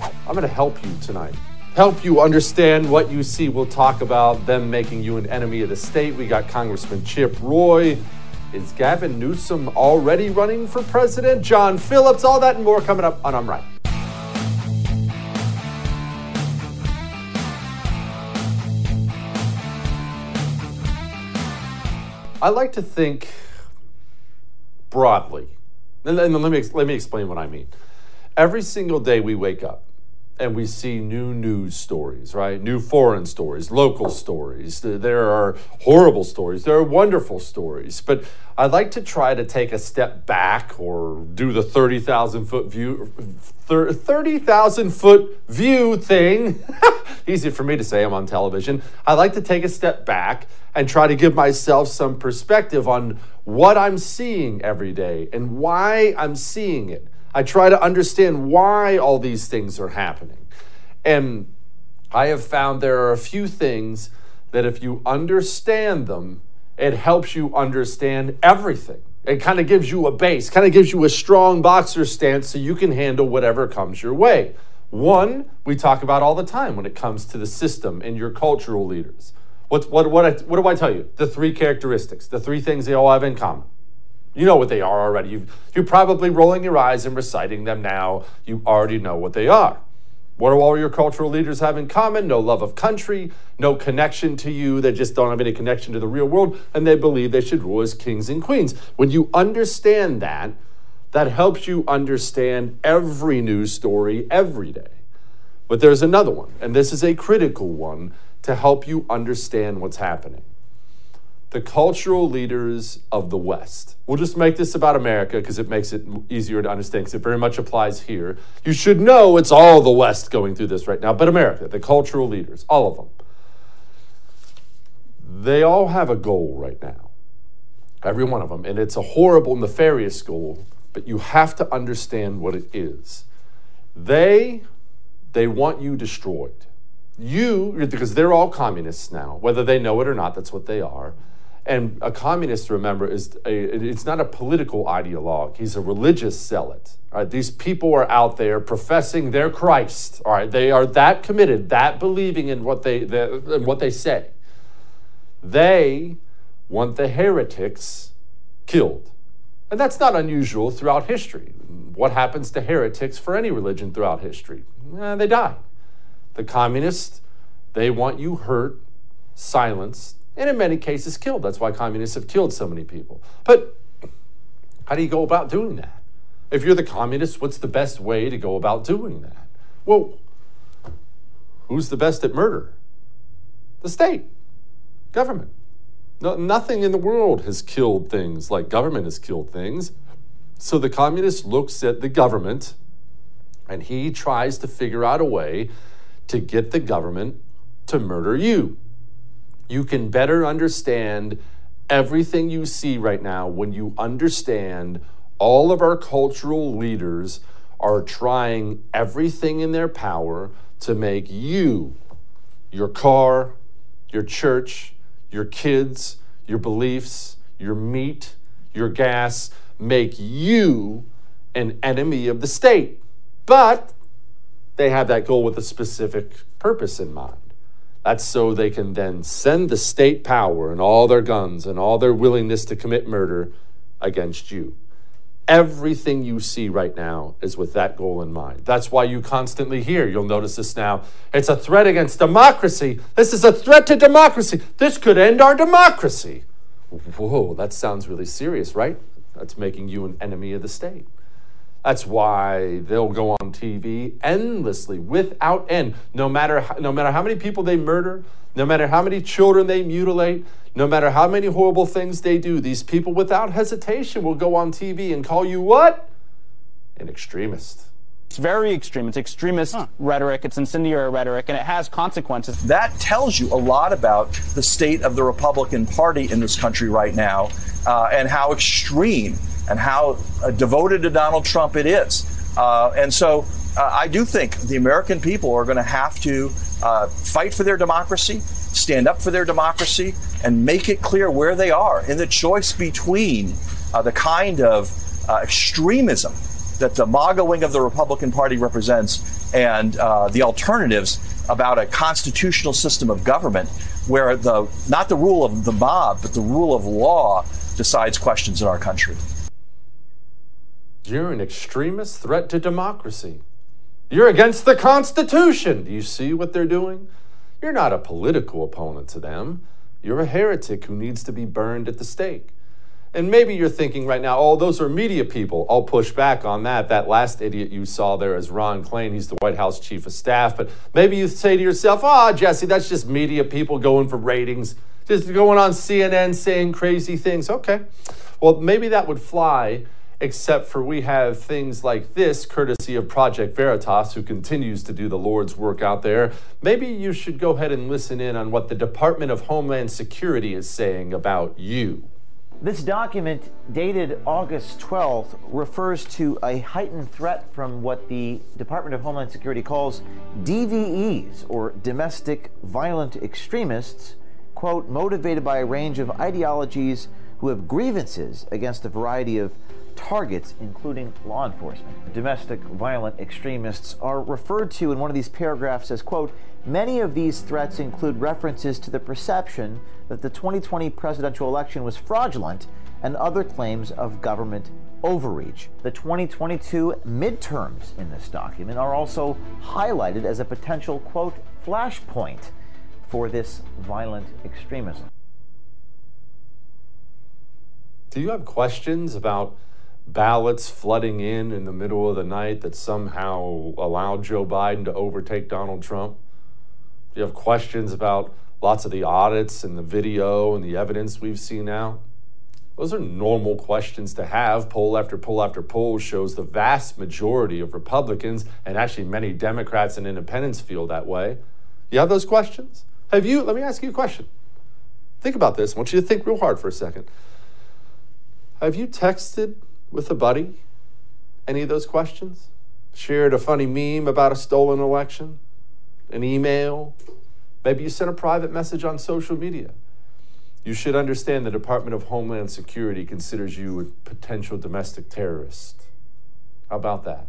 I'm going to help you tonight. Help you understand what you see. We'll talk about them making you an enemy of the state. We got Congressman Chip Roy. Is Gavin Newsom already running for president? John Phillips, all that and more coming up on I'm Right. I like to think broadly. And let me, let me explain what I mean. Every single day we wake up, and we see new news stories, right? New foreign stories, local stories. There are horrible stories, there are wonderful stories. But I'd like to try to take a step back or do the 30,000 foot view, 30,000 foot view thing. Easy for me to say, I'm on television. I'd like to take a step back and try to give myself some perspective on what I'm seeing every day and why I'm seeing it. I try to understand why all these things are happening. And I have found there are a few things that if you understand them, it helps you understand everything. It kind of gives you a base, kind of gives you a strong boxer stance so you can handle whatever comes your way. One, we talk about all the time when it comes to the system and your cultural leaders. What's, what, what, I, what do I tell you? The three characteristics, the three things they all have in common. You know what they are already. you you're probably rolling your eyes and reciting them now. You already know what they are. What do all your cultural leaders have in common? No love of country, no connection to you. They just don't have any connection to the real world, and they believe they should rule as kings and queens. When you understand that, that helps you understand every news story every day. But there's another one, and this is a critical one to help you understand what's happening the cultural leaders of the West. We'll just make this about America because it makes it easier to understand because it very much applies here. You should know it's all the West going through this right now, but America, the cultural leaders, all of them. They all have a goal right now, every one of them, and it's a horrible, nefarious goal, but you have to understand what it is. They, they want you destroyed. You, because they're all communists now, whether they know it or not, that's what they are And a communist, remember, is a, it's not a political ideologue. He's a religious zealot. Right, these people are out there professing their Christ. All right, they are that committed, that believing in what they, in what they say. They want the heretics killed. And that's not unusual throughout history. What happens to heretics for any religion throughout history? Eh, they die. The communists, they want you hurt, silenced, and in many cases killed. That's why communists have killed so many people. But how do you go about doing that? If you're the communist, what's the best way to go about doing that? Well, who's the best at murder? The state, government. No, nothing in the world has killed things like government has killed things. So the communist looks at the government and he tries to figure out a way to get the government to murder you. You can better understand everything you see right now when you understand all of our cultural leaders are trying everything in their power to make you, your car, your church, your kids, your beliefs, your meat, your gas, make you an enemy of the state. But they have that goal with a specific purpose in mind. That's so they can then send the state power and all their guns and all their willingness to commit murder against you. Everything you see right now is with that goal in mind. That's why you constantly hear, you'll notice this now, it's a threat against democracy. This is a threat to democracy. This could end our democracy. Whoa, that sounds really serious, right? That's making you an enemy of the state. That's why they'll go on TV endlessly, without end. No matter how, no matter how many people they murder, no matter how many children they mutilate, no matter how many horrible things they do, these people without hesitation will go on TV and call you what? An extremist. It's very extreme. It's extremist huh. rhetoric. It's incendiary rhetoric, and it has consequences. That tells you a lot about the state of the Republican Party in this country right now, uh, and how extreme and how uh, devoted to Donald Trump it is. Uh, and so uh, I do think the American people are going to have to uh, fight for their democracy, stand up for their democracy, and make it clear where they are in the choice between uh, the kind of uh, extremism that the MAGA wing of the Republican Party represents and the alternatives about a constitutional system of government where the not the rule of the mob, but the rule of law decides questions in our country. You're an extremist threat to democracy. You're against the Constitution. Do you see what they're doing? You're not a political opponent to them. You're a heretic who needs to be burned at the stake. And maybe you're thinking right now, oh, those are media people. I'll push back on that. That last idiot you saw there is Ron Klain. He's the White House chief of staff. But maybe you say to yourself, ah, oh, Jesse, that's just media people going for ratings, just going on CNN saying crazy things. Okay. Well, maybe that would fly except for we have things like this, courtesy of Project Veritas, who continues to do the Lord's work out there. Maybe you should go ahead and listen in on what the Department of Homeland Security is saying about you. This document, dated August 12th, refers to a heightened threat from what the Department of Homeland Security calls DVEs, or domestic violent extremists, quote, motivated by a range of ideologies who have grievances against a variety of targets, including law enforcement. Domestic violent extremists are referred to in one of these paragraphs as, quote, many of these threats include references to the perception that the 2020 presidential election was fraudulent and other claims of government overreach. The 2022 midterms in this document are also highlighted as a potential, quote, flashpoint for this violent extremism. Do you have questions about ballots flooding in in the middle of the night that somehow allowed Joe Biden to overtake Donald Trump? Do you have questions about lots of the audits and the video and the evidence we've seen now? Those are normal questions to have. Poll after poll after poll shows the vast majority of Republicans and actually many Democrats and independents feel that way. You have those questions? Have you? Let me ask you a question. Think about this. I want you to think real hard for a second. Have you texted with a buddy? Any of those questions? Shared a funny meme about a stolen election? An email? Maybe you sent a private message on social media. you should understand the Department of Homeland Security considers you a potential domestic terrorist. How about that?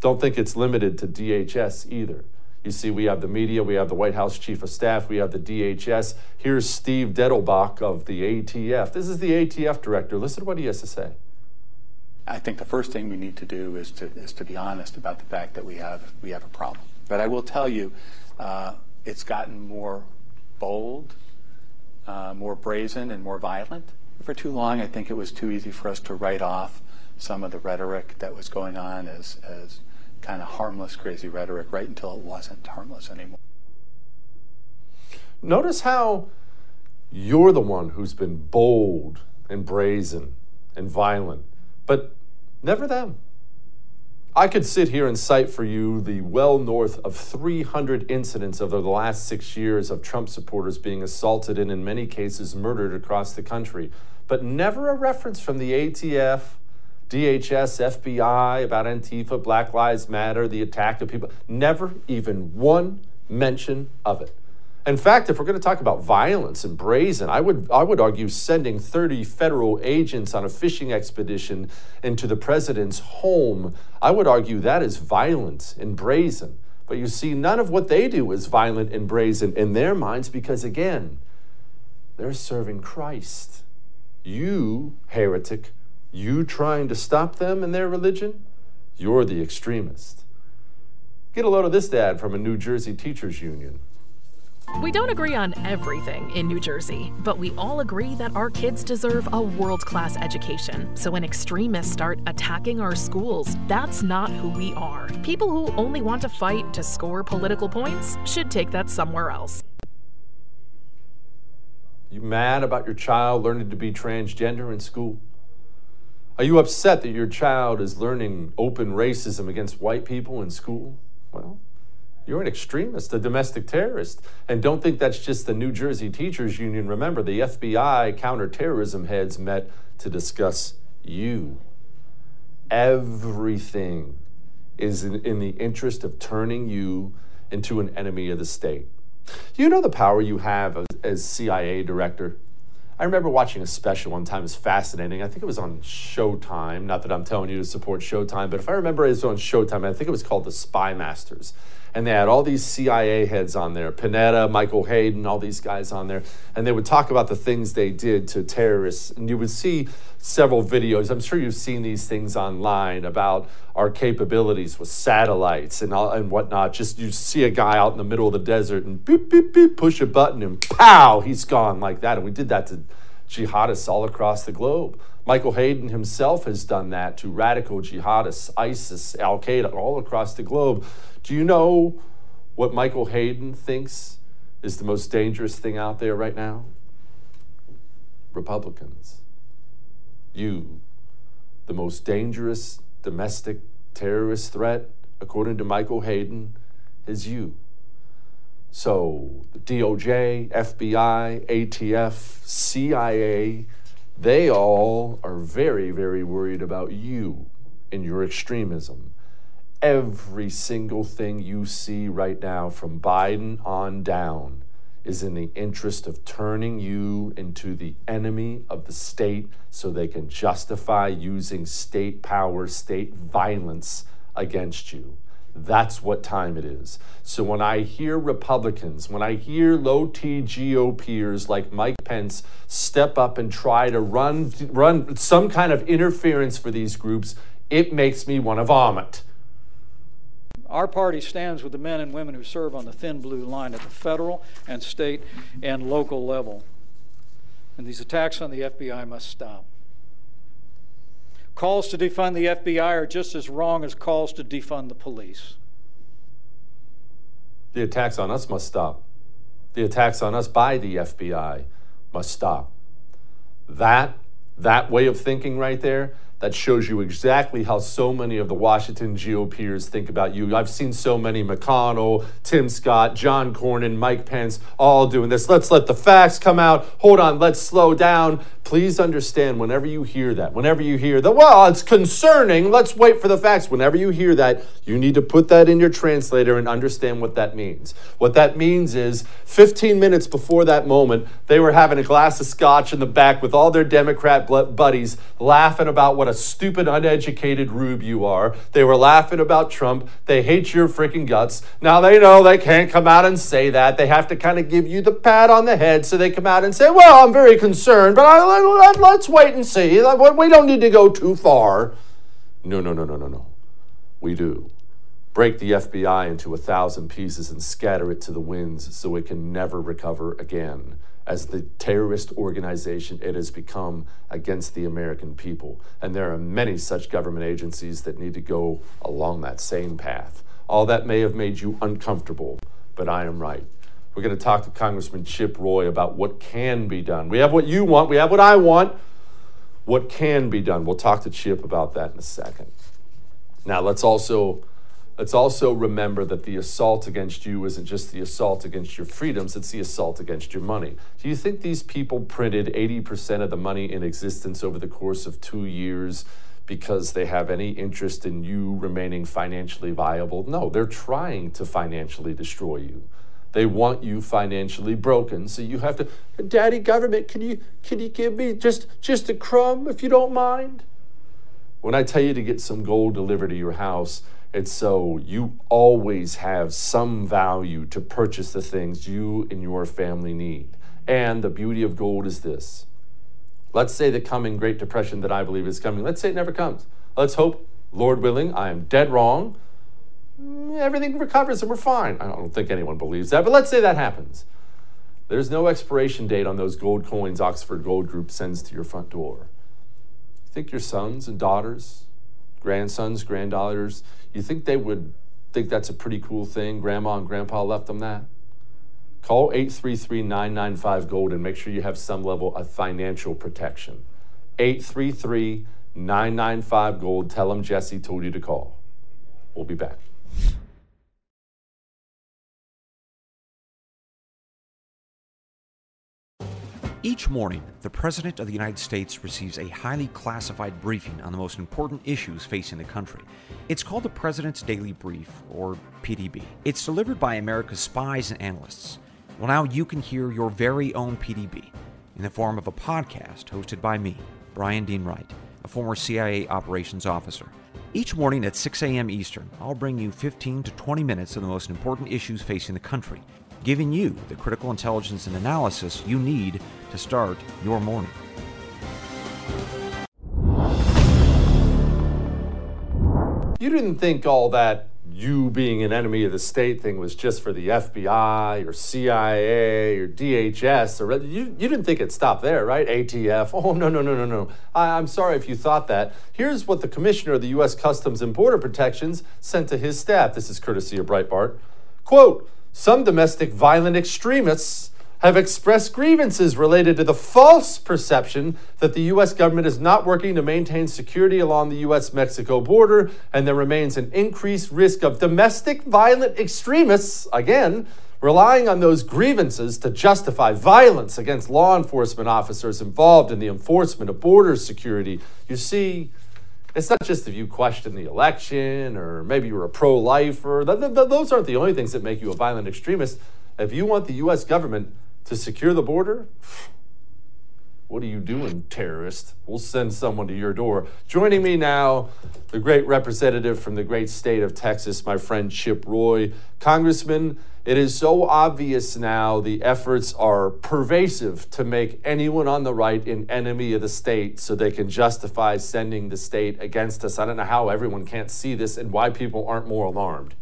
Don't think it's limited to DHS either. You see, we have the media, we have the White House Chief of Staff, we have the DHS. Here's Steve Dettelbach of the ATF. This is the ATF director. Listen to what he has to say. I think the first thing we need to do is to is to be honest about the fact that we have we have a problem. But I will tell you, uh, it's gotten more bold, uh, more brazen, and more violent. For too long, I think it was too easy for us to write off some of the rhetoric that was going on as as kind of harmless, crazy rhetoric, right until it wasn't harmless anymore. Notice how you're the one who's been bold and brazen and violent, but never them. I could sit here and cite for you the well north of 300 incidents over the last six years of Trump supporters being assaulted and, in many cases, murdered across the country, but never a reference from the ATF, DHS, FBI about Antifa, Black Lives Matter, the attack of people. Never even one mention of it. In fact, if we're going to talk about violence and brazen, I would, I would argue sending 30 federal agents on a fishing expedition into the president's home, I would argue that is violent and brazen. But you see, none of what they do is violent and brazen in their minds because, again, they're serving Christ. You, heretic, you trying to stop them in their religion, you're the extremist. Get a load of this dad from a New Jersey teachers union. We don't agree on everything in New Jersey, but we all agree that our kids deserve a world class education. So when extremists start attacking our schools, that's not who we are. People who only want to fight to score political points should take that somewhere else. You mad about your child learning to be transgender in school? Are you upset that your child is learning open racism against white people in school? Well, you're an extremist, a domestic terrorist. And don't think that's just the New Jersey Teachers Union. Remember, the FBI counterterrorism heads met to discuss you. Everything is in, in, the interest of turning you into an enemy of the state. You know the power you have as, as CIA director? I remember watching a special one time. It's fascinating. I think it was on Showtime. Not that I'm telling you to support Showtime, but if I remember, it was on Showtime. I think it was called The Spymasters and they had all these CIA heads on there Panetta, Michael Hayden, all these guys on there. And they would talk about the things they did to terrorists. And you would see several videos. I'm sure you've seen these things online about our capabilities with satellites and, all, and whatnot. Just you see a guy out in the middle of the desert and beep, beep, beep, push a button and pow, he's gone like that. And we did that to jihadists all across the globe. Michael Hayden himself has done that to radical jihadists, ISIS, Al Qaeda, all across the globe. Do you know what Michael Hayden thinks is the most dangerous thing out there right now? Republicans. You, the most dangerous domestic terrorist threat, according to Michael Hayden, is you. So the DOJ, FBI, ATF, CIA, they all are very, very worried about you and your extremism. Every single thing you see right now from Biden on down is in the interest of turning you into the enemy of the state so they can justify using state power, state violence against you. That's what time it is. So when I hear Republicans, when I hear low T GOPers like Mike Pence step up and try to run, run some kind of interference for these groups, it makes me want to vomit. Our party stands with the men and women who serve on the thin blue line at the federal and state and local level. And these attacks on the FBI must stop. Calls to defund the FBI are just as wrong as calls to defund the police. The attacks on us must stop. The attacks on us by the FBI must stop. That that way of thinking right there, that shows you exactly how so many of the Washington GOPers think about you. I've seen so many McConnell, Tim Scott, John Cornyn, Mike Pence all doing this. Let's let the facts come out. Hold on, let's slow down. Please understand whenever you hear that, whenever you hear that, well, it's concerning, let's wait for the facts. Whenever you hear that, you need to put that in your translator and understand what that means. What that means is 15 minutes before that moment, they were having a glass of scotch in the back with all their Democrat buddies laughing about what a stupid, uneducated rube you are. They were laughing about Trump. They hate your freaking guts. Now they know they can't come out and say that. They have to kind of give you the pat on the head so they come out and say, well, I'm very concerned, but I let's wait and see. We don't need to go too far. No, no, no, no, no, no. We do. Break the FBI into a thousand pieces and scatter it to the winds so it can never recover again as the terrorist organization it has become against the American people. And there are many such government agencies that need to go along that same path. All that may have made you uncomfortable, but I am right. We're going to talk to Congressman Chip Roy about what can be done. We have what you want, we have what I want. What can be done? We'll talk to Chip about that in a second. Now, let's also let's also remember that the assault against you isn't just the assault against your freedoms, it's the assault against your money. Do you think these people printed 80% of the money in existence over the course of 2 years? because they have any interest in you remaining financially viable. No, they're trying to financially destroy you. They want you financially broken, so you have to, Daddy government, can you can you give me just just a crumb if you don't mind? When I tell you to get some gold delivered to your house, it's so you always have some value to purchase the things you and your family need. And the beauty of gold is this. Let's say the coming Great Depression that I believe is coming, let's say it never comes. Let's hope, Lord willing, I am dead wrong Mm, everything recovers and we're fine. I don't think anyone believes that, but let's say that happens. There's no expiration date on those gold coins Oxford Gold Group sends to your front door. You think your sons and daughters, grandsons, granddaughters, you think they would think that's a pretty cool thing? Grandma and grandpa left them that? Call 833 995 Gold and make sure you have some level of financial protection. 833 995 Gold. Tell them Jesse told you to call. We'll be back. Each morning, the President of the United States receives a highly classified briefing on the most important issues facing the country. It's called the President's Daily Brief, or PDB. It's delivered by America's spies and analysts. Well, now you can hear your very own PDB in the form of a podcast hosted by me, Bryan Dean Wright, a former CIA operations officer. Each morning at 6 a.m. Eastern, I'll bring you 15 to 20 minutes of the most important issues facing the country giving you the critical intelligence and analysis you need to start your morning. You didn't think all that you being an enemy of the state thing was just for the FBI or CIA or DHS or you, you didn't think it stopped there, right? ATF. Oh no no no no no. I, I'm sorry if you thought that. Here's what the Commissioner of the U.S. Customs and Border Protections sent to his staff. This is courtesy of Breitbart. Quote. Some domestic violent extremists have expressed grievances related to the false perception that the U.S. government is not working to maintain security along the U.S. Mexico border, and there remains an increased risk of domestic violent extremists, again, relying on those grievances to justify violence against law enforcement officers involved in the enforcement of border security. You see, it's not just if you question the election or maybe you're a pro lifer. Those aren't the only things that make you a violent extremist. If you want the U.S. government to secure the border, what are you doing, terrorist? We'll send someone to your door. Joining me now, the great representative from the great state of Texas, my friend Chip Roy. Congressman, it is so obvious now the efforts are pervasive to make anyone on the right an enemy of the state so they can justify sending the state against us. I don't know how everyone can't see this and why people aren't more alarmed.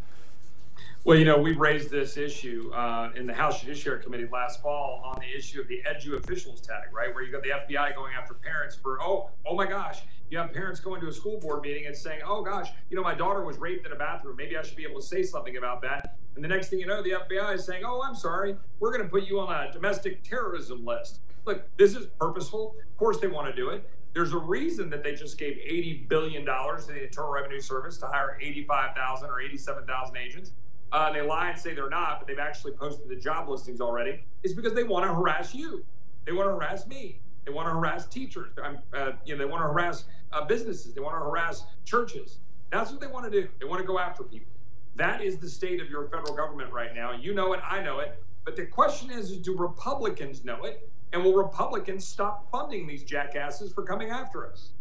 Well, you know, we raised this issue uh, in the House Judiciary Committee last fall on the issue of the edu officials tag, right? Where you got the FBI going after parents for, oh, oh my gosh, you have parents going to a school board meeting and saying, oh gosh, you know, my daughter was raped in a bathroom. Maybe I should be able to say something about that. And the next thing you know, the FBI is saying, oh, I'm sorry, we're going to put you on a domestic terrorism list. Look, this is purposeful. Of course, they want to do it. There's a reason that they just gave $80 billion to the Internal Revenue Service to hire 85,000 or 87,000 agents. Uh, they lie and say they're not, but they've actually posted the job listings already. It's because they want to harass you. They want to harass me. They want to harass teachers. Uh, you know, they want to harass uh, businesses. They want to harass churches. That's what they want to do. They want to go after people. That is the state of your federal government right now. You know it. I know it. But the question is, is do Republicans know it? And will Republicans stop funding these jackasses for coming after us?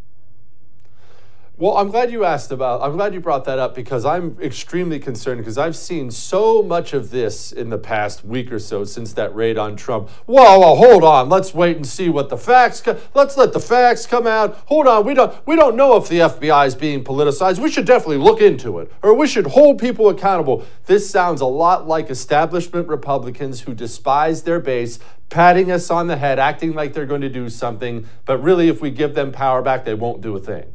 Well, I'm glad you asked about. I'm glad you brought that up because I'm extremely concerned because I've seen so much of this in the past week or so since that raid on Trump. Whoa, whoa, hold on. Let's wait and see what the facts. Co- Let's let the facts come out. Hold on. We don't. We don't know if the FBI is being politicized. We should definitely look into it, or we should hold people accountable. This sounds a lot like establishment Republicans who despise their base, patting us on the head, acting like they're going to do something, but really, if we give them power back, they won't do a thing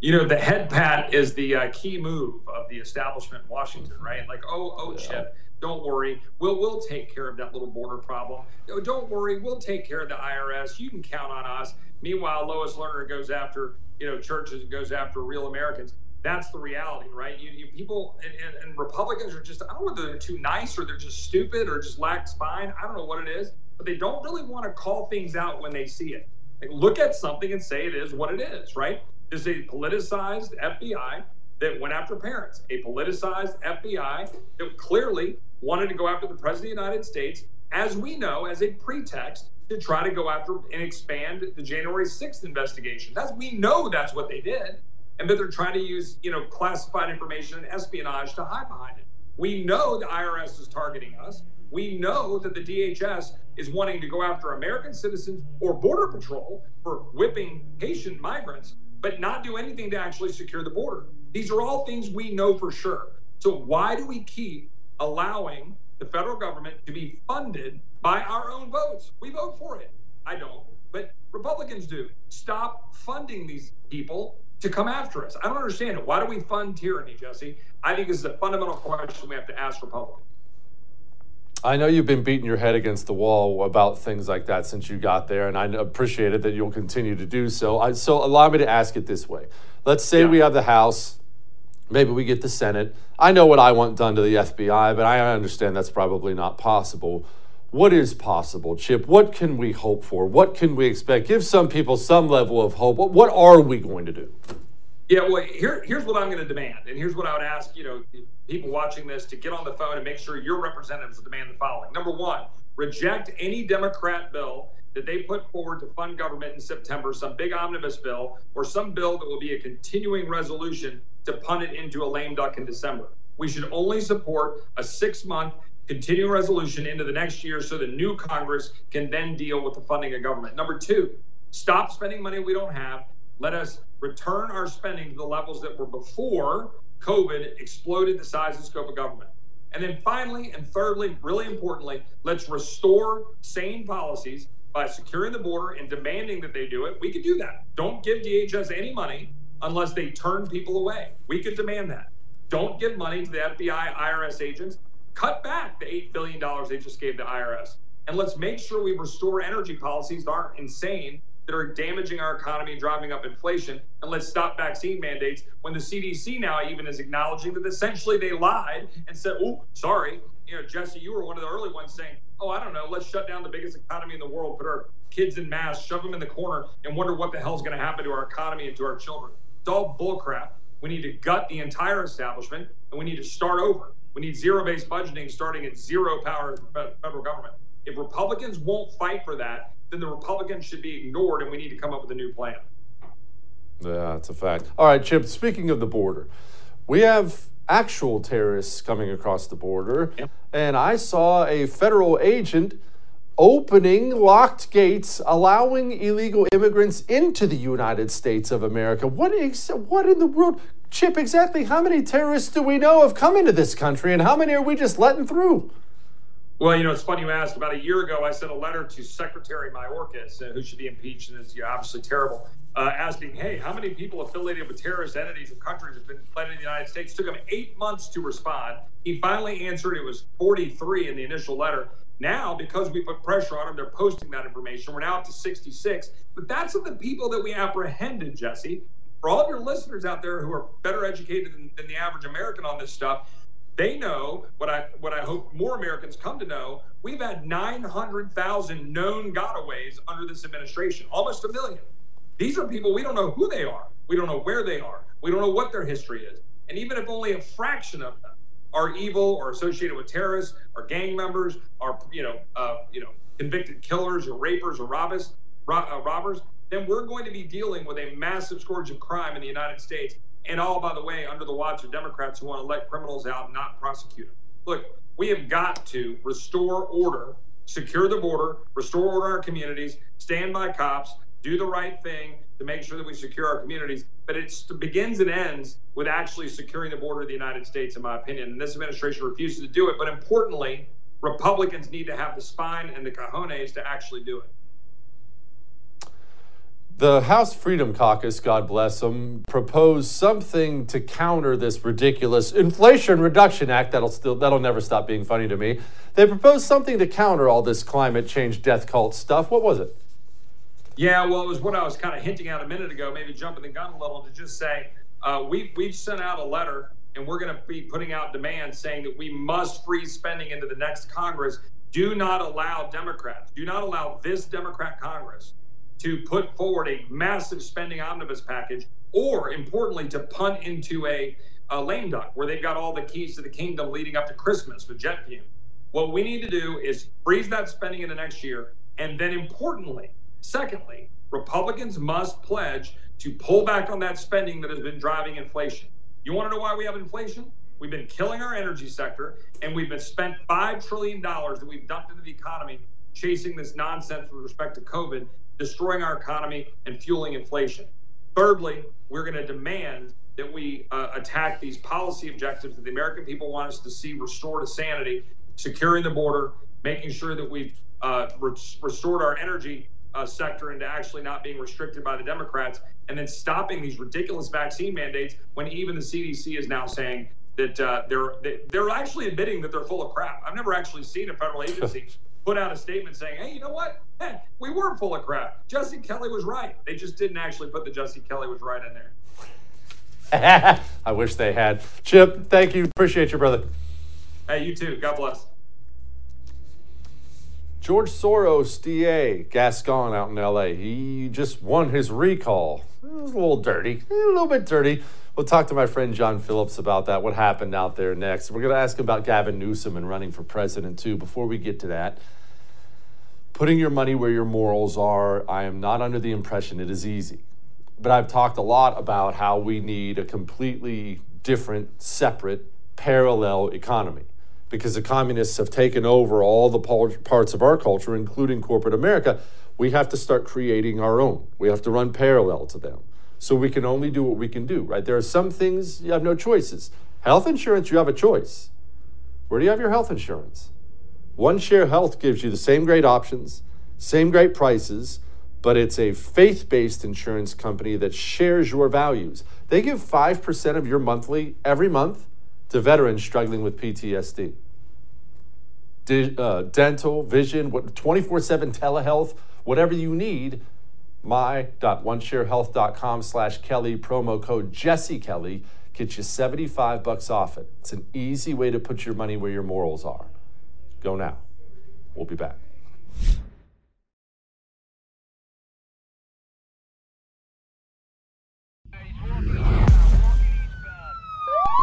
you know, the head pat is the uh, key move of the establishment in Washington, right? Like, oh, oh, yeah. Chip, don't worry, we'll we'll take care of that little border problem. Oh, don't worry, we'll take care of the IRS. You can count on us. Meanwhile, Lois Lerner goes after you know churches and goes after real Americans. That's the reality, right? You, you people and, and, and Republicans are just I don't know whether they're too nice or they're just stupid or just lack spine. I don't know what it is, but they don't really want to call things out when they see it. Like, look at something and say it is what it is, right? Is a politicized FBI that went after parents, a politicized FBI that clearly wanted to go after the President of the United States, as we know, as a pretext to try to go after and expand the January 6th investigation. That's we know that's what they did. And that they're trying to use, you know, classified information and espionage to hide behind it. We know the IRS is targeting us. We know that the DHS is wanting to go after American citizens or Border Patrol for whipping Haitian migrants but not do anything to actually secure the border. These are all things we know for sure. So why do we keep allowing the federal government to be funded by our own votes? We vote for it. I don't, but Republicans do. Stop funding these people to come after us. I don't understand it. Why do we fund tyranny, Jesse? I think this is a fundamental question we have to ask Republicans. I know you've been beating your head against the wall about things like that since you got there, and I appreciate it that you'll continue to do so. I, so allow me to ask it this way: Let's say yeah. we have the House, maybe we get the Senate. I know what I want done to the FBI, but I understand that's probably not possible. What is possible, Chip? What can we hope for? What can we expect? Give some people some level of hope. What are we going to do? Yeah, well, here, here's what I'm going to demand, and here's what I would ask, you know, people watching this to get on the phone and make sure your representatives demand the following. Number one, reject any Democrat bill that they put forward to fund government in September, some big omnibus bill or some bill that will be a continuing resolution to punt it into a lame duck in December. We should only support a six month continuing resolution into the next year so the new Congress can then deal with the funding of government. Number two, stop spending money we don't have. Let us return our spending to the levels that were before COVID exploded the size and scope of government. And then finally, and thirdly, really importantly, let's restore sane policies by securing the border and demanding that they do it. We could do that. Don't give DHS any money unless they turn people away. We could demand that. Don't give money to the FBI, IRS agents. Cut back the $8 billion they just gave the IRS. And let's make sure we restore energy policies that aren't insane that are damaging our economy, driving up inflation, and let's stop vaccine mandates when the CDC now even is acknowledging that essentially they lied and said, oh, sorry. You know, Jesse, you were one of the early ones saying, oh, I don't know, let's shut down the biggest economy in the world, put our kids in masks, shove them in the corner, and wonder what the hell's going to happen to our economy and to our children. It's all bullcrap. We need to gut the entire establishment, and we need to start over. We need zero based budgeting starting at zero power federal government. If Republicans won't fight for that, then the Republicans should be ignored and we need to come up with a new plan. Yeah, that's a fact. All right, Chip, speaking of the border, we have actual terrorists coming across the border, and I saw a federal agent opening locked gates, allowing illegal immigrants into the United States of America. What, ex- what in the world? Chip, exactly how many terrorists do we know have come into this country, and how many are we just letting through? Well, you know, it's funny you asked. About a year ago, I sent a letter to Secretary Mayorkas, uh, who should be impeached and is you know, obviously terrible, uh, asking, hey, how many people affiliated with terrorist entities and countries have been planted in the United States? Took him eight months to respond. He finally answered. It was 43 in the initial letter. Now, because we put pressure on them, they're posting that information. We're now up to 66. But that's of the people that we apprehended, Jesse. For all of your listeners out there who are better educated than, than the average American on this stuff, They know what I what I hope more Americans come to know. We've had 900,000 known gotaways under this administration, almost a million. These are people we don't know who they are. We don't know where they are. We don't know what their history is. And even if only a fraction of them are evil or associated with terrorists or gang members or you know uh, you know convicted killers or rapers or robbers, uh, robbers, then we're going to be dealing with a massive scourge of crime in the United States. And all, by the way, under the watch of Democrats who want to let criminals out and not prosecute them. Look, we have got to restore order, secure the border, restore order in our communities, stand by cops, do the right thing to make sure that we secure our communities. But it begins and ends with actually securing the border of the United States, in my opinion. And this administration refuses to do it. But importantly, Republicans need to have the spine and the cojones to actually do it. The House Freedom Caucus, God bless them, proposed something to counter this ridiculous Inflation Reduction Act that'll still that'll never stop being funny to me. They proposed something to counter all this climate change death cult stuff. What was it? Yeah, well, it was what I was kind of hinting at a minute ago, maybe jumping the gun a little to just say uh, we we've sent out a letter and we're going to be putting out demands saying that we must freeze spending into the next Congress. Do not allow Democrats, do not allow this Democrat Congress to put forward a massive spending omnibus package, or importantly, to punt into a, a lame duck where they've got all the keys to the kingdom leading up to Christmas with jet fuel. What we need to do is freeze that spending in the next year. And then, importantly, secondly, Republicans must pledge to pull back on that spending that has been driving inflation. You want to know why we have inflation? We've been killing our energy sector, and we've been spent $5 trillion that we've dumped into the economy chasing this nonsense with respect to COVID destroying our economy and fueling inflation. Thirdly, we're going to demand that we uh, attack these policy objectives that the American people want us to see restored to sanity, securing the border, making sure that we've uh, re- restored our energy uh, sector into actually not being restricted by the Democrats, and then stopping these ridiculous vaccine mandates when even the CDC is now saying that uh, they're they're actually admitting that they're full of crap. I've never actually seen a federal agency put out a statement saying, hey, you know what? We were full of crap. Jesse Kelly was right. They just didn't actually put the Jesse Kelly was right in there. I wish they had. Chip, thank you. Appreciate you, brother. Hey, you too. God bless. George Soros, DA, Gascon out in LA. He just won his recall. It was a little dirty, a little bit dirty. We'll talk to my friend John Phillips about that, what happened out there next. We're going to ask him about Gavin Newsom and running for president, too. Before we get to that, putting your money where your morals are, I am not under the impression it is easy. But I've talked a lot about how we need a completely different, separate, parallel economy because the communists have taken over all the parts of our culture, including corporate America. We have to start creating our own. We have to run parallel to them. So we can only do what we can do, right? There are some things you have no choices. Health insurance, you have a choice. Where do you have your health insurance? One Share Health gives you the same great options, same great prices, but it's a faith based insurance company that shares your values. They give 5% of your monthly every month to veterans struggling with PTSD. D- uh, dental, vision, 24 7 telehealth, whatever you need, my.onesharehealth.com slash Kelly, promo code Jesse Kelly, gets you 75 bucks off it. It's an easy way to put your money where your morals are. Go now. We'll be back.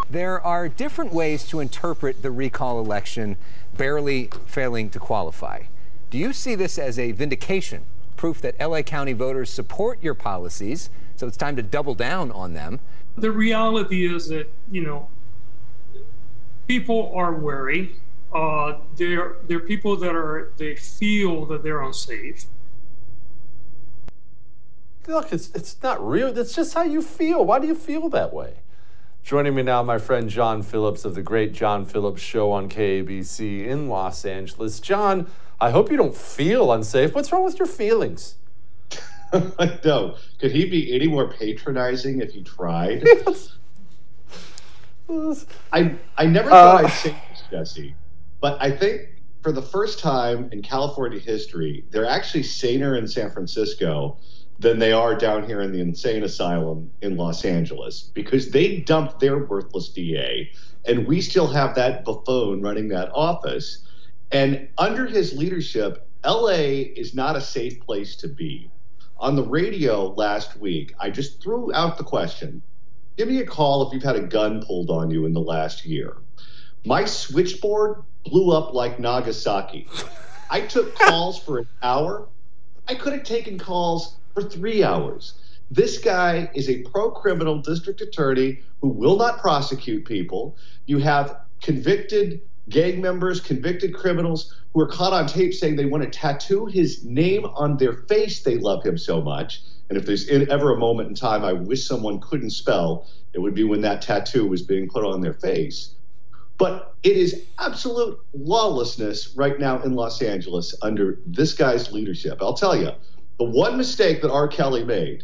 There are different ways to interpret the recall election barely failing to qualify. Do you see this as a vindication proof that LA County voters support your policies, so it's time to double down on them. The reality is that, you know, people are wary. Uh, they're, they're people that are, they feel that they're unsafe. Look, it's, it's not real. That's just how you feel. Why do you feel that way? Joining me now, my friend John Phillips of the Great John Phillips Show on KABC in Los Angeles. John, I hope you don't feel unsafe. What's wrong with your feelings? no. Could he be any more patronizing if he tried? I I never thought uh, I'd say this, Jesse, but I think for the first time in California history, they're actually saner in San Francisco than they are down here in the insane asylum in Los Angeles because they dumped their worthless DA And we still have that buffoon running that office. And under his leadership, LA is not a safe place to be. On the radio last week, I just threw out the question give me a call if you've had a gun pulled on you in the last year. My switchboard blew up like Nagasaki. I took calls for an hour. I could have taken calls for three hours. This guy is a pro criminal district attorney who will not prosecute people. You have convicted gang members, convicted criminals who are caught on tape saying they want to tattoo his name on their face. They love him so much. And if there's ever a moment in time I wish someone couldn't spell, it would be when that tattoo was being put on their face. But it is absolute lawlessness right now in Los Angeles under this guy's leadership. I'll tell you, the one mistake that R. Kelly made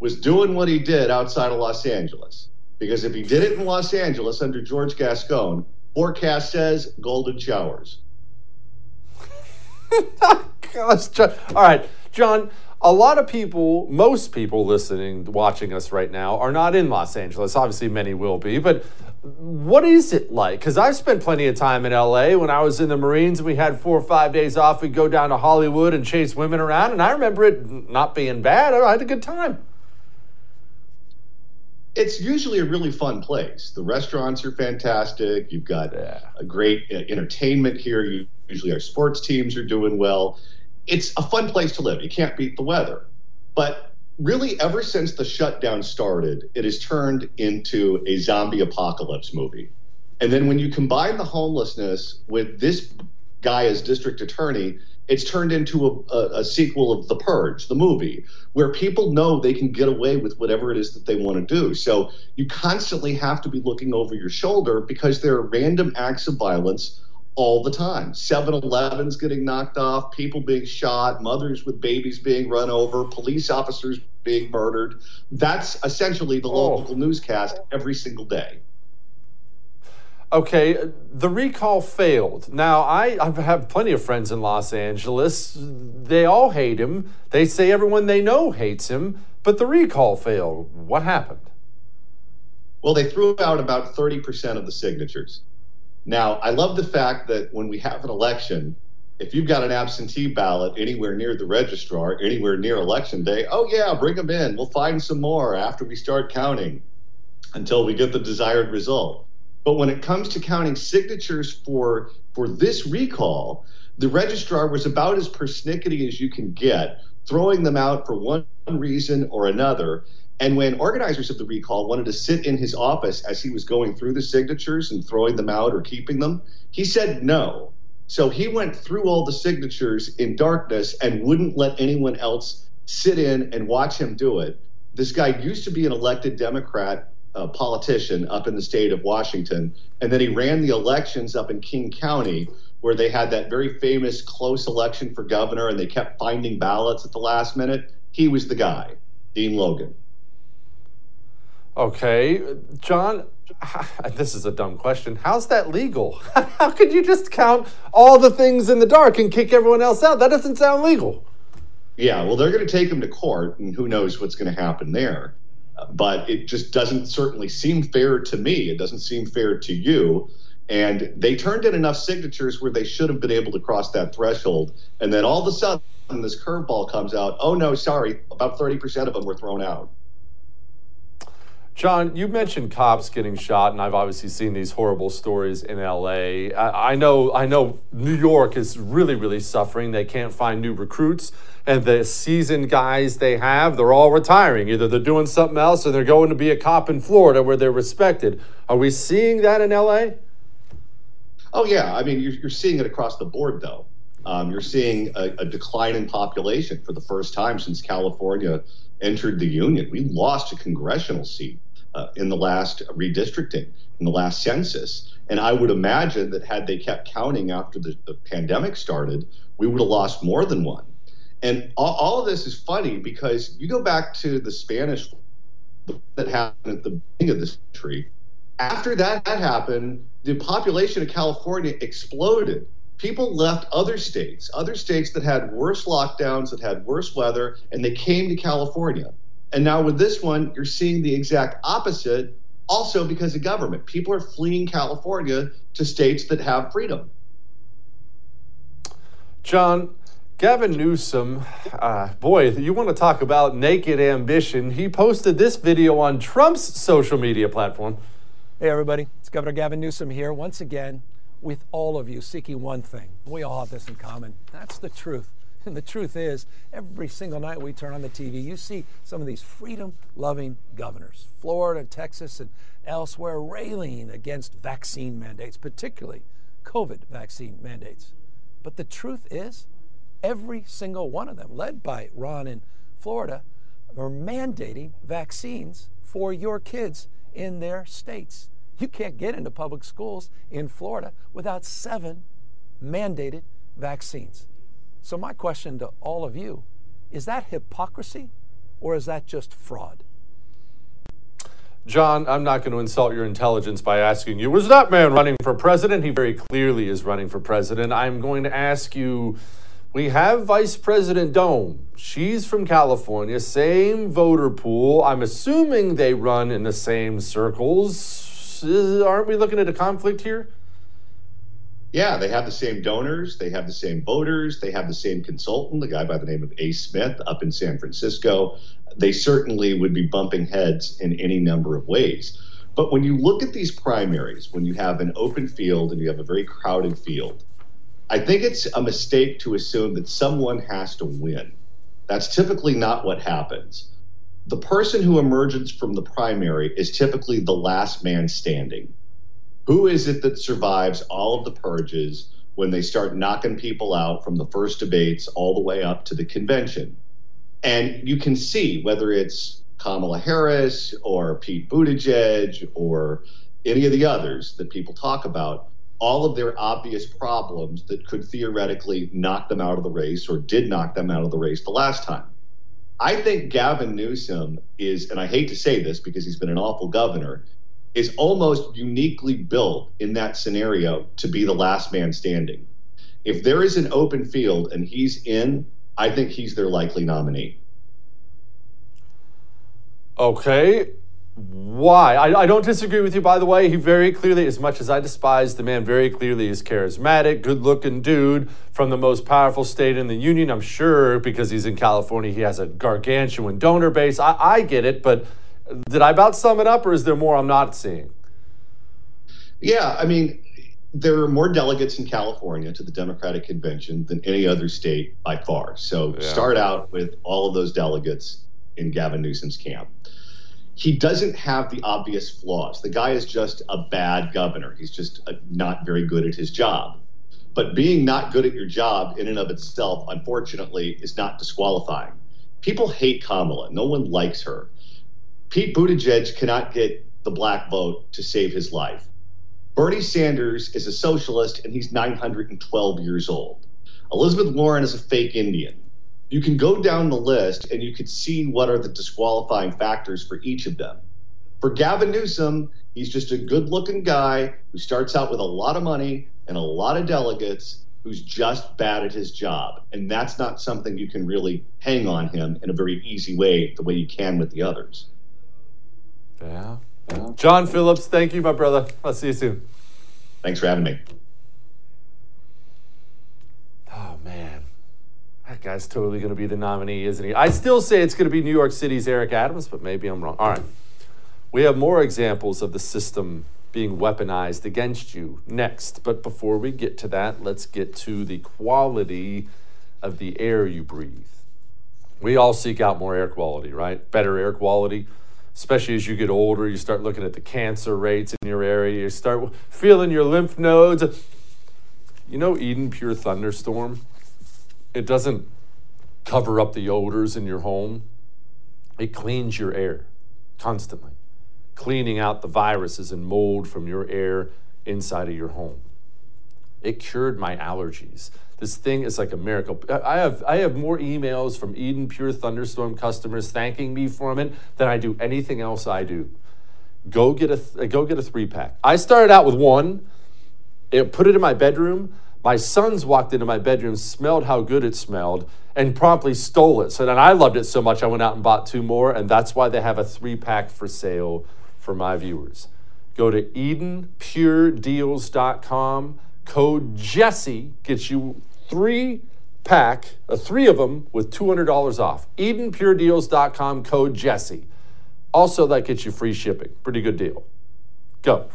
was doing what he did outside of Los Angeles. Because if he did it in Los Angeles under George Gascon, forecast says golden showers. Gosh, John. All right, John. A lot of people, most people listening, watching us right now, are not in Los Angeles. Obviously, many will be, but what is it like? Because I've spent plenty of time in LA. When I was in the Marines, we had four or five days off. We'd go down to Hollywood and chase women around, and I remember it not being bad. I had a good time. It's usually a really fun place. The restaurants are fantastic. You've got yeah. a great uh, entertainment here. You, usually, our sports teams are doing well. It's a fun place to live. You can't beat the weather. But really ever since the shutdown started, it has turned into a zombie apocalypse movie. And then when you combine the homelessness with this guy as district attorney, it's turned into a, a, a, sequel of The Purge, the movie, where people know they can get away with whatever it is that they want to do. So you constantly have to be looking over your shoulder because there are random acts of violence all the time. 7 Elevens getting knocked off, people being shot, mothers with babies being run over, police officers being murdered. That's essentially the oh. local newscast every single day. Okay, the recall failed. Now, I, I have plenty of friends in Los Angeles. They all hate him. They say everyone they know hates him, but the recall failed. What happened? Well, they threw out about 30% of the signatures. Now, I love the fact that when we have an election, if you've got an absentee ballot anywhere near the registrar, anywhere near election day, oh, yeah, bring them in. We'll find some more after we start counting until we get the desired result. But when it comes to counting signatures for, for this recall, the registrar was about as persnickety as you can get, throwing them out for one reason or another. And when organizers of the recall wanted to sit in his office as he was going through the signatures and throwing them out or keeping them, he said no. So he went through all the signatures in darkness and wouldn't let anyone else sit in and watch him do it. This guy used to be an elected Democrat uh, politician up in the state of Washington, and then he ran the elections up in King County, where they had that very famous close election for governor, and they kept finding ballots at the last minute. He was the guy, Dean Logan. Okay, John, this is a dumb question. How's that legal? How could you just count all the things in the dark and kick everyone else out? That doesn't sound legal. Yeah, well, they're going to take him to court, and who knows what's going to happen there. But it just doesn't certainly seem fair to me. It doesn't seem fair to you. And they turned in enough signatures where they should have been able to cross that threshold. And then all of a sudden, this curveball comes out. Oh, no, sorry, about 30% of them were thrown out. John, you mentioned cops getting shot, and I've obviously seen these horrible stories in LA. I, I, know, I know, New York is really, really suffering. They can't find new recruits, and the seasoned guys they have, they're all retiring. Either they're doing something else, or they're going to be a cop in Florida where they're respected. Are we seeing that in LA? Oh yeah, I mean you're, you're seeing it across the board, though. Um, you're seeing a, a decline in population for the first time since California entered the union. We lost a congressional seat uh, in the last redistricting, in the last census. And I would imagine that had they kept counting after the, the pandemic started, we would have lost more than one. And all, all, of this is funny because you go back to the Spanish that happened at the beginning of this century. After that happened, the population of California exploded people left other states, other states that had worse lockdowns, that had worse weather, and they came to California. And now with this one, you're seeing the exact opposite. also because of government. People are fleeing California to states that have freedom. John, Gavin Newsom, uh, boy, you want to talk about naked ambition. He posted this video on Trump's social media platform. Hey, everybody, it's Governor Gavin Newsom here once again with all of you seeking one thing. We all have this in common. That's the truth. And the truth is, every single night we turn on the TV, you see some of these freedom loving governors, Florida, Texas, and elsewhere, railing against vaccine mandates, particularly COVID vaccine mandates. But the truth is, every single one of them, led by Ron in Florida, are mandating vaccines for your kids in their states. You can't get into public schools in Florida without seven mandated vaccines. So, my question to all of you is that hypocrisy or is that just fraud? John, I'm not going to insult your intelligence by asking you, was that man running for president? He very clearly is running for president. I'm going to ask you, we have Vice President Dome. She's from California, same voter pool. I'm assuming they run in the same circles. Uh, aren't we looking at a conflict here? Yeah, they have the same donors, they have the same voters, they have the same consultant, the guy by the name of Ace Smith up in San Francisco. They certainly would be bumping heads in any number of ways. But when you look at these primaries, when you have an open field and you have a very crowded field, I think it's a mistake to assume that someone has to win. That's typically not what happens. The person who emerges from the primary is typically the last man standing. Who is it that survives all of the purges when they start knocking people out from the first debates all the way up to the convention? And you can see whether it's Kamala Harris or Pete Buttigieg or any of the others that people talk about, all of their obvious problems that could theoretically knock them out of the race or did knock them out of the race the last time. I think Gavin Newsom is, and I hate to say this because he's been an awful governor, is almost uniquely built in that scenario to be the last man standing. If there is an open field and he's in, I think he's their likely nominee. Okay. Why? I, I, don't disagree with you, by the way. He very clearly, as much as I despise the man, very clearly is charismatic, good looking dude from the most powerful state in the union. I'm sure because he's in California, he has a gargantuan donor base. I, I get it, but did I about sum it up, or is there more I'm not seeing? Yeah, I mean, there are more delegates in California to the Democratic convention than any other state by far. So yeah. start out with all of those delegates in Gavin Newsom's camp. He doesn't have the obvious flaws. The guy is just a bad governor. He's just a, not very good at his job. But being not good at your job in and of itself, unfortunately, is not disqualifying. People hate Kamala. No one likes her. Pete Buttigieg cannot get the black vote to save his life. Bernie Sanders is a socialist and he's 912 years old. Elizabeth Warren is a fake Indian. You can go down the list and you could see what are the disqualifying factors for each of them. For Gavin Newsom, he's just a good looking guy who starts out with a lot of money and a lot of delegates who's just bad at his job. And that's not something you can really hang on him in a very easy way, the way you can with the others. Yeah. yeah. John Phillips, thank you, my brother. I'll see you soon. Thanks for having me. Oh, man. That guy's totally going to be the nominee, isn't he? I still say it's going to be New York City's Eric Adams, but maybe I'm wrong. All right. We have more examples of the system being weaponized against you next. But before we get to that, let's get to the quality of the air you breathe. We all seek out more air quality, right? Better air quality especially as you get older, you start looking at the cancer rates in your area, you start feeling your lymph nodes. You know, Eden Pure Thunderstorm, it doesn't cover up the odors in your home, it cleans your air constantly, cleaning out the viruses and mold from your air inside of your home. It cured my allergies. This thing is like a miracle. I have I have more emails from Eden Pure Thunderstorm customers thanking me for it than I do anything else I do. Go get a go get a three pack. I started out with one. It, put it in my bedroom. My sons walked into my bedroom, smelled how good it smelled, and promptly stole it. So then I loved it so much, I went out and bought two more, and that's why they have a three pack for sale for my viewers. Go to EdenPureDeals.com. Code Jesse gets you three pack, uh, three of them with $200 off. EdenPureDeals.com. Code Jesse. Also, that gets you free shipping. Pretty good deal. Go.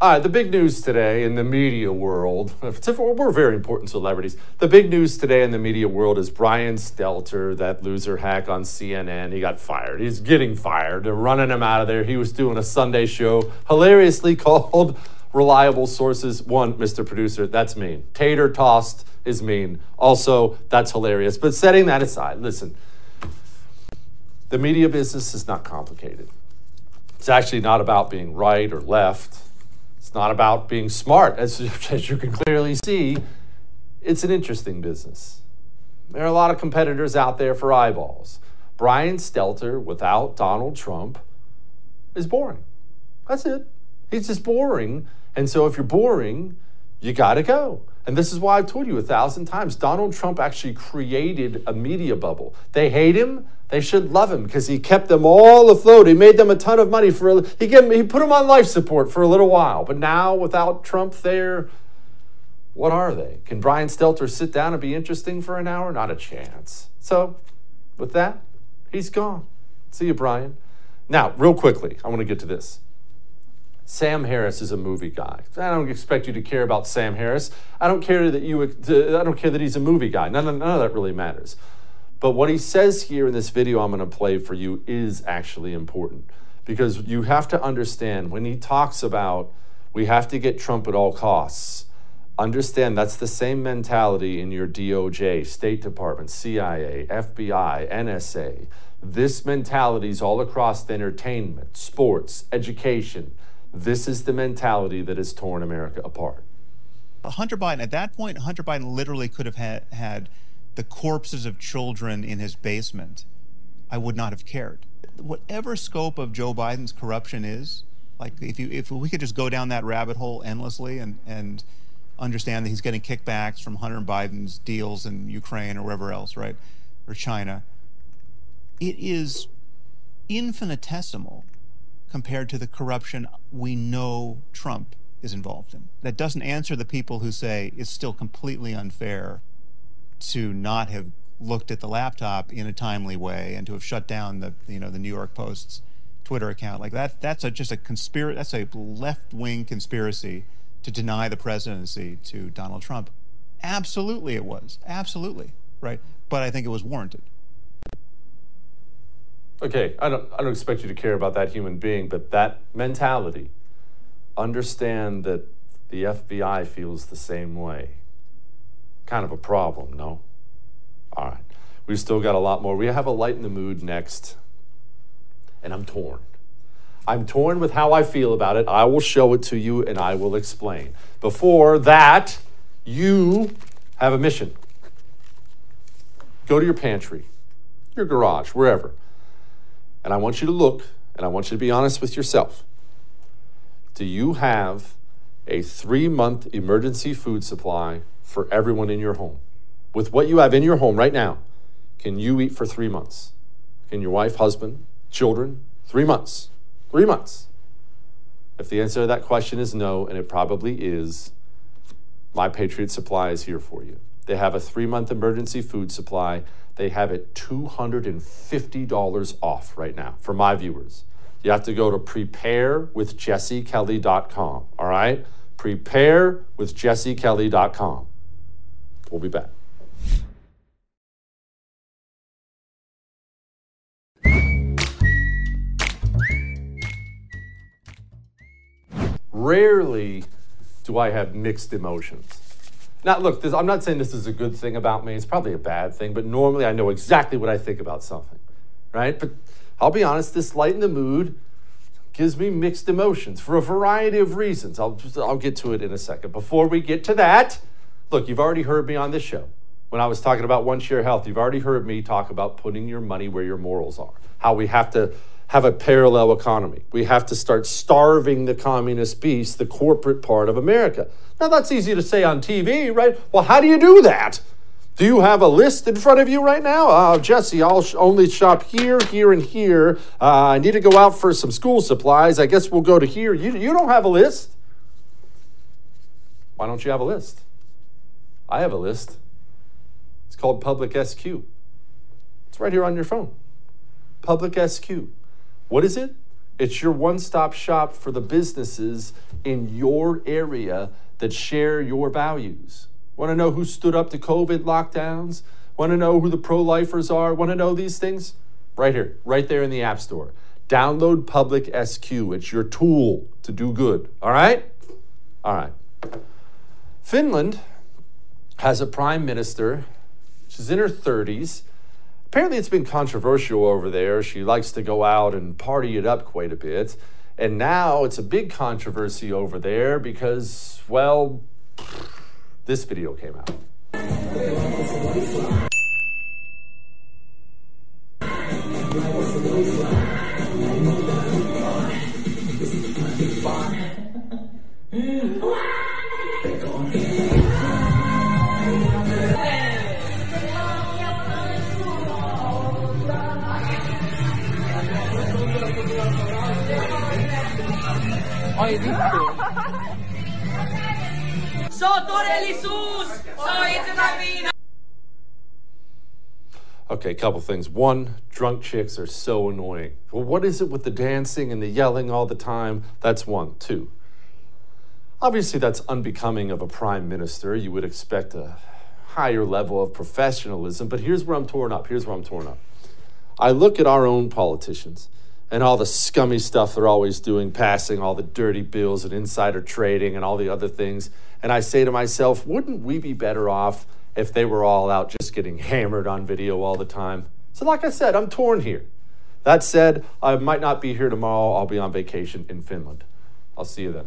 All right, the big news today in the media world, we're very important celebrities. The big news today in the media world is Brian Stelter, that loser hack on CNN. He got fired. He's getting fired. They're running him out of there. He was doing a Sunday show, hilariously called Reliable Sources. One, Mr. Producer, that's mean. Tater tossed is mean. Also, that's hilarious. But setting that aside, listen, the media business is not complicated. It's actually not about being right or left. It's not about being smart, as, as you can clearly see. It's an interesting business. There are a lot of competitors out there for eyeballs. Brian Stelter without Donald Trump is boring. That's it. He's just boring. And so if you're boring, you got to go. And this is why I've told you a thousand times Donald Trump actually created a media bubble. They hate him. They should love him because he kept them all afloat. He made them a ton of money for a, he gave, he put them on life support for a little while. But now without Trump there, what are they? Can Brian Stelter sit down and be interesting for an hour? Not a chance. So, with that, he's gone. See you, Brian. Now, real quickly, I want to get to this. Sam Harris is a movie guy. I don't expect you to care about Sam Harris. I don't care that you. I don't care that he's a movie guy. None, none of that really matters. But what he says here in this video I'm going to play for you is actually important because you have to understand when he talks about we have to get Trump at all costs. Understand that's the same mentality in your DOJ, State Department, CIA, FBI, NSA. This mentality is all across entertainment, sports, education. This is the mentality that has torn America apart. Hunter Biden, at that point, Hunter Biden literally could have had, had the corpses of children in his basement, I would not have cared. Whatever scope of Joe Biden's corruption is, like if you if we could just go down that rabbit hole endlessly and and understand that he's getting kickbacks from Hunter Biden's deals in Ukraine or wherever else, right, or China, it is infinitesimal compared to the corruption we know Trump is involved in. That doesn't answer the people who say it's still completely unfair to not have looked at the laptop in a timely way and to have shut down the you know the New York Post's Twitter account like that that's a, just a conspiracy that's a left wing conspiracy to deny the presidency to Donald Trump. Absolutely, it was absolutely right, but I think it was warranted. Okay, I don't I don't expect you to care about that human being, but that mentality. Understand that the FBI feels the same way kind of a problem, no? All right. We've still got a lot more. We have a light in the mood next, and I'm torn. I'm torn with how I feel about it. I will show it to you and I will explain. Before that, you have a mission. Go to your pantry, your garage, wherever. And I want you to look and I want you to be honest with yourself. Do you have a three month emergency food supply for everyone in your home. With what you have in your home right now, can you eat for three months? Can your wife, husband, children? Three months. Three months. If the answer to that question is no, and it probably is, My Patriot Supply is here for you. They have a three month emergency food supply. They have it $250 off right now for my viewers. You have to go to preparewithjessekelly.com, all right? Preparewithjessekelly.com. We'll be back. Rarely do I have mixed emotions. Now, look, this, I'm not saying this is a good thing about me. It's probably a bad thing, but normally I know exactly what I think about something, right? But I'll be honest, this light in the mood gives me mixed emotions for a variety of reasons. I'll, I'll get to it in a second. Before we get to that, Look, you've already heard me on this show. When I was talking about OneShare Health, you've already heard me talk about putting your money where your morals are. How we have to have a parallel economy. We have to start starving the communist beast, the corporate part of America. Now, that's easy to say on TV, right? Well, how do you do that? Do you have a list in front of you right now? Uh, Jesse, I'll sh- only shop here, here, and here. Uh, I need to go out for some school supplies. I guess we'll go to here. You, you don't have a list. Why don't you have a list? I have a list. It's called Public SQ. It's right here on your phone. Public SQ. What is it? It's your one stop shop for the businesses in your area that share your values. Want to know who stood up to COVID lockdowns? Want to know who the pro lifers are? Want to know these things? Right here, right there in the App Store. Download Public SQ. It's your tool to do good. All right? All right. Finland has a prime minister. She's in her 30s. Apparently, it's been controversial over there. She likes to go out and party it up quite a bit. And now it's a big controversy over there because, well, this video came out. Okay, a couple things. One, drunk chicks are so annoying. Well, what is it with the dancing and the yelling all the time? That's one. Two, obviously, that's unbecoming of a prime minister. You would expect a higher level of professionalism, but here's where I'm torn up. Here's where I'm torn up. I look at our own politicians and all the scummy stuff they're always doing, passing all the dirty bills and insider trading and all the other things. And I say to myself, wouldn't we be better off if they were all out just getting hammered on video all the time? So, like I said, I'm torn here. That said, I might not be here tomorrow. I'll be on vacation in Finland. I'll see you then.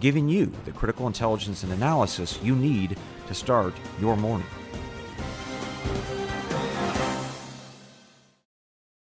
giving you the critical intelligence and analysis you need to start your morning.